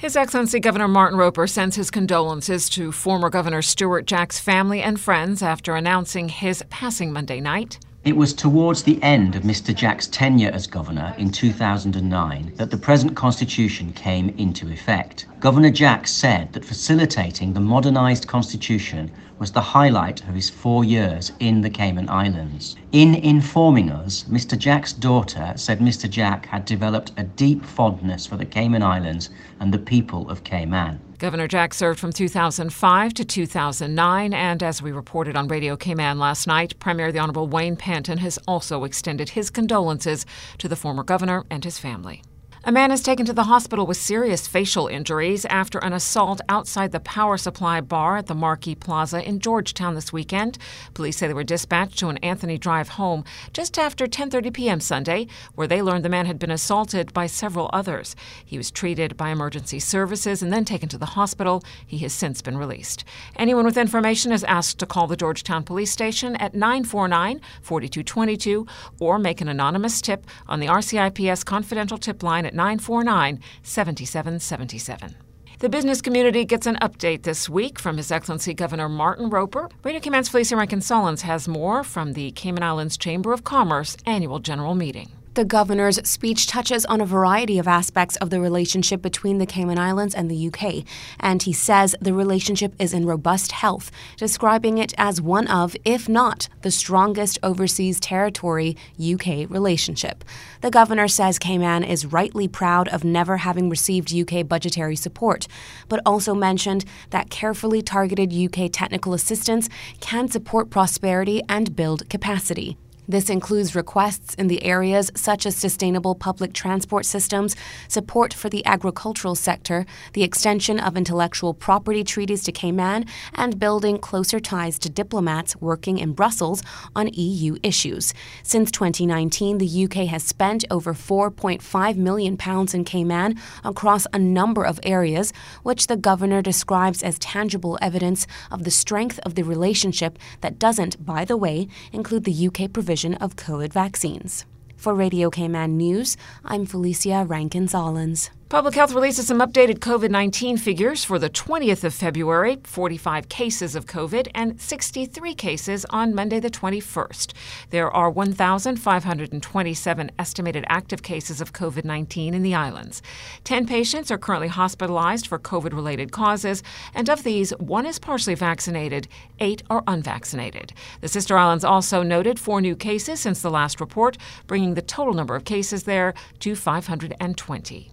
His Excellency Governor Martin Roper sends his condolences to former Governor Stuart Jack's family and friends after announcing his passing Monday night. It was towards the end of Mr. Jack's tenure as governor in 2009 that the present constitution came into effect. Governor Jack said that facilitating the modernised constitution was the highlight of his four years in the Cayman Islands. In informing us, Mr. Jack's daughter said Mr. Jack had developed a deep fondness for the Cayman Islands and the people of Cayman. Governor Jack served from 2005 to 2009, and as we reported on Radio Cayman last night, Premier the Honorable Wayne Panton has also extended his condolences to the former governor and his family. A man is taken to the hospital with serious facial injuries after an assault outside the power supply bar at the Marquee Plaza in Georgetown this weekend. Police say they were dispatched to an Anthony Drive home just after 10:30 p.m. Sunday, where they learned the man had been assaulted by several others. He was treated by emergency services and then taken to the hospital. He has since been released. Anyone with information is asked to call the Georgetown Police Station at 949-4222 or make an anonymous tip on the RCIPS confidential tip line at 949 7777. The business community gets an update this week from His Excellency Governor Martin Roper. Radio Cayman's Felicia Rankin-Solins has more from the Cayman Islands Chamber of Commerce annual general meeting. The governor's speech touches on a variety of aspects of the relationship between the Cayman Islands and the UK, and he says the relationship is in robust health, describing it as one of, if not the strongest overseas territory UK relationship. The governor says Cayman is rightly proud of never having received UK budgetary support, but also mentioned that carefully targeted UK technical assistance can support prosperity and build capacity. This includes requests in the areas such as sustainable public transport systems, support for the agricultural sector, the extension of intellectual property treaties to Cayman, and building closer ties to diplomats working in Brussels on EU issues. Since 2019, the UK has spent over 4.5 million pounds in Cayman across a number of areas, which the governor describes as tangible evidence of the strength of the relationship that doesn't, by the way, include the UK provision of COVID vaccines. For Radio Cayman News, I'm Felicia Rankin-Solins. Public Health releases some updated COVID 19 figures for the 20th of February 45 cases of COVID and 63 cases on Monday, the 21st. There are 1,527 estimated active cases of COVID 19 in the islands. 10 patients are currently hospitalized for COVID related causes, and of these, one is partially vaccinated, eight are unvaccinated. The sister islands also noted four new cases since the last report, bringing the total number of cases there to 520.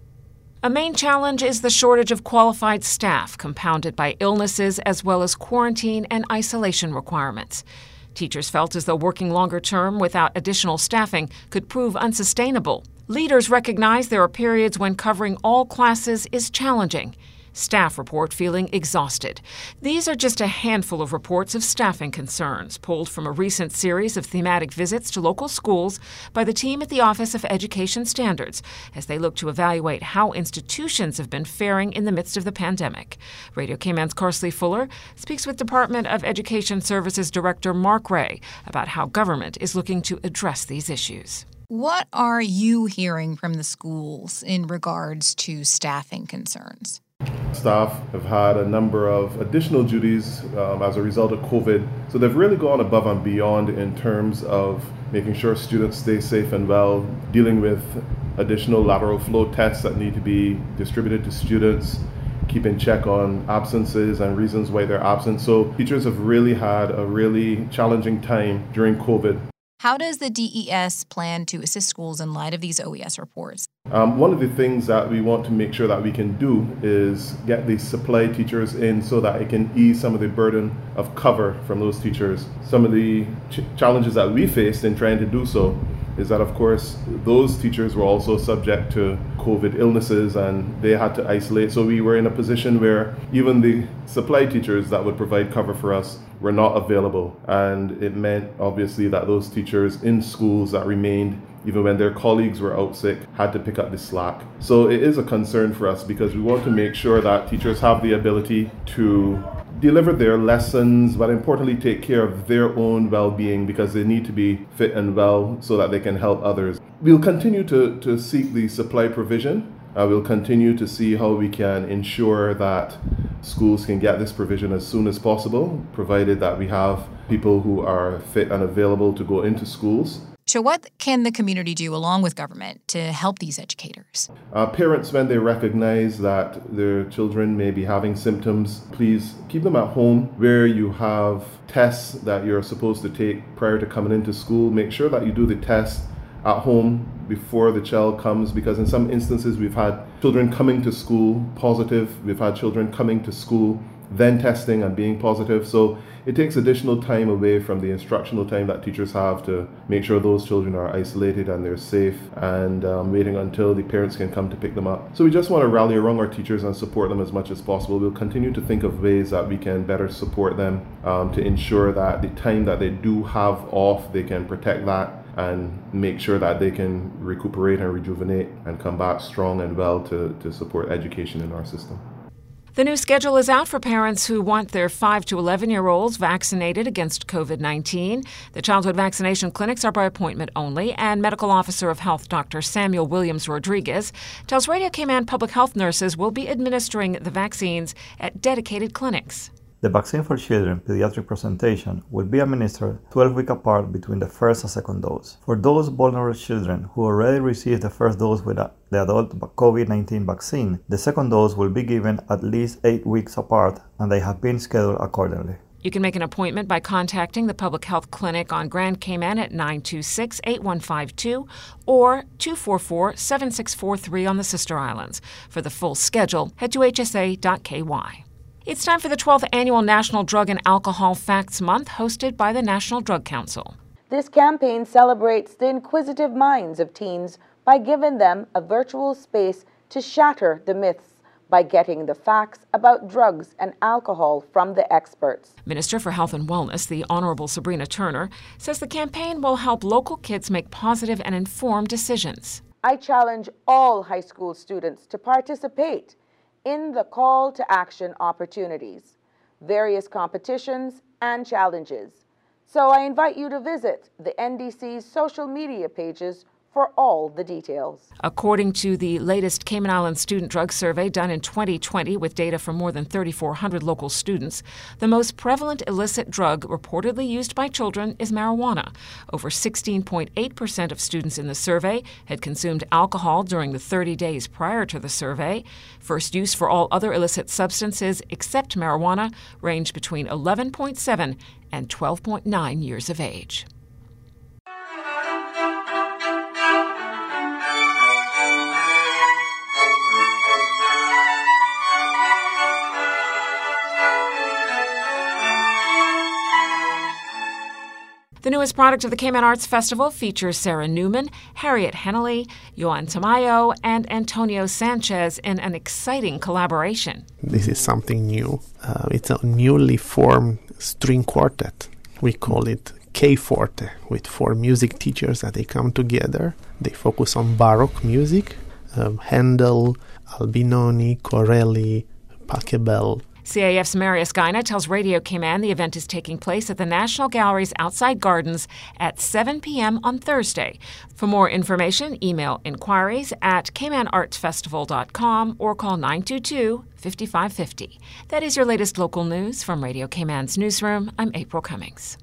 A main challenge is the shortage of qualified staff, compounded by illnesses as well as quarantine and isolation requirements. Teachers felt as though working longer term without additional staffing could prove unsustainable. Leaders recognize there are periods when covering all classes is challenging. Staff report feeling exhausted. These are just a handful of reports of staffing concerns pulled from a recent series of thematic visits to local schools by the team at the Office of Education Standards as they look to evaluate how institutions have been faring in the midst of the pandemic. Radio Cayman's Carsley Fuller speaks with Department of Education Services Director Mark Ray about how government is looking to address these issues. What are you hearing from the schools in regards to staffing concerns? Staff have had a number of additional duties um, as a result of COVID. So they've really gone above and beyond in terms of making sure students stay safe and well, dealing with additional lateral flow tests that need to be distributed to students, keeping check on absences and reasons why they're absent. So teachers have really had a really challenging time during COVID. How does the DES plan to assist schools in light of these OES reports? Um, one of the things that we want to make sure that we can do is get the supply teachers in so that it can ease some of the burden of cover from those teachers. Some of the ch- challenges that we faced in trying to do so is that, of course, those teachers were also subject to COVID illnesses and they had to isolate. So we were in a position where even the supply teachers that would provide cover for us were not available. And it meant, obviously, that those teachers in schools that remained even when their colleagues were out sick, had to pick up the slack. So it is a concern for us because we want to make sure that teachers have the ability to deliver their lessons, but importantly, take care of their own well being because they need to be fit and well so that they can help others. We'll continue to, to seek the supply provision Uh, we'll continue to see how we can ensure that schools can get this provision as soon as possible, provided that we have people who are fit and available to go into schools. So, what can the community do along with government to help these educators? Uh, parents, when they recognize that their children may be having symptoms, please keep them at home where you have tests that you're supposed to take prior to coming into school. Make sure that you do the test at home before the child comes because in some instances we've had children coming to school positive, we've had children coming to school then testing and being positive. So it takes additional time away from the instructional time that teachers have to make sure those children are isolated and they're safe and um, waiting until the parents can come to pick them up. So we just want to rally around our teachers and support them as much as possible. We'll continue to think of ways that we can better support them um, to ensure that the time that they do have off, they can protect that and make sure that they can recuperate and rejuvenate and come back strong and well to, to support education in our system. The new schedule is out for parents who want their 5 to 11 year olds vaccinated against COVID 19. The childhood vaccination clinics are by appointment only, and Medical Officer of Health Dr. Samuel Williams Rodriguez tells Radio Cayman public health nurses will be administering the vaccines at dedicated clinics. The vaccine for children pediatric presentation will be administered 12 weeks apart between the first and second dose. For those vulnerable children who already received the first dose with the adult COVID 19 vaccine, the second dose will be given at least 8 weeks apart and they have been scheduled accordingly. You can make an appointment by contacting the Public Health Clinic on Grand Cayman at 926 8152 or 244 7643 on the Sister Islands. For the full schedule, head to hsa.ky. It's time for the 12th annual National Drug and Alcohol Facts Month, hosted by the National Drug Council. This campaign celebrates the inquisitive minds of teens by giving them a virtual space to shatter the myths by getting the facts about drugs and alcohol from the experts. Minister for Health and Wellness, the Honorable Sabrina Turner, says the campaign will help local kids make positive and informed decisions. I challenge all high school students to participate in the call to action opportunities, various competitions, and challenges. So I invite you to visit the NDC's social media pages for all the details. According to the latest Cayman Islands Student Drug Survey done in 2020 with data from more than 3,400 local students, the most prevalent illicit drug reportedly used by children is marijuana. Over 16.8% of students in the survey had consumed alcohol during the 30 days prior to the survey. First use for all other illicit substances except marijuana ranged between 11.7 and 12.9 years of age. The newest product of the Cayman Arts Festival features Sarah Newman, Harriet Hennelly, Joan Tamayo, and Antonio Sanchez in an exciting collaboration. This is something new. Uh, it's a newly formed string quartet. We call it K Forte, with four music teachers that they come together. They focus on Baroque music, um, Handel, Albinoni, Corelli, Pachelbel, CAF's Marius Gaina tells Radio Cayman the event is taking place at the National Gallery's outside gardens at 7 p.m. on Thursday. For more information, email inquiries at caymanartsfestival.com or call 922 5550. That is your latest local news from Radio Cayman's newsroom. I'm April Cummings.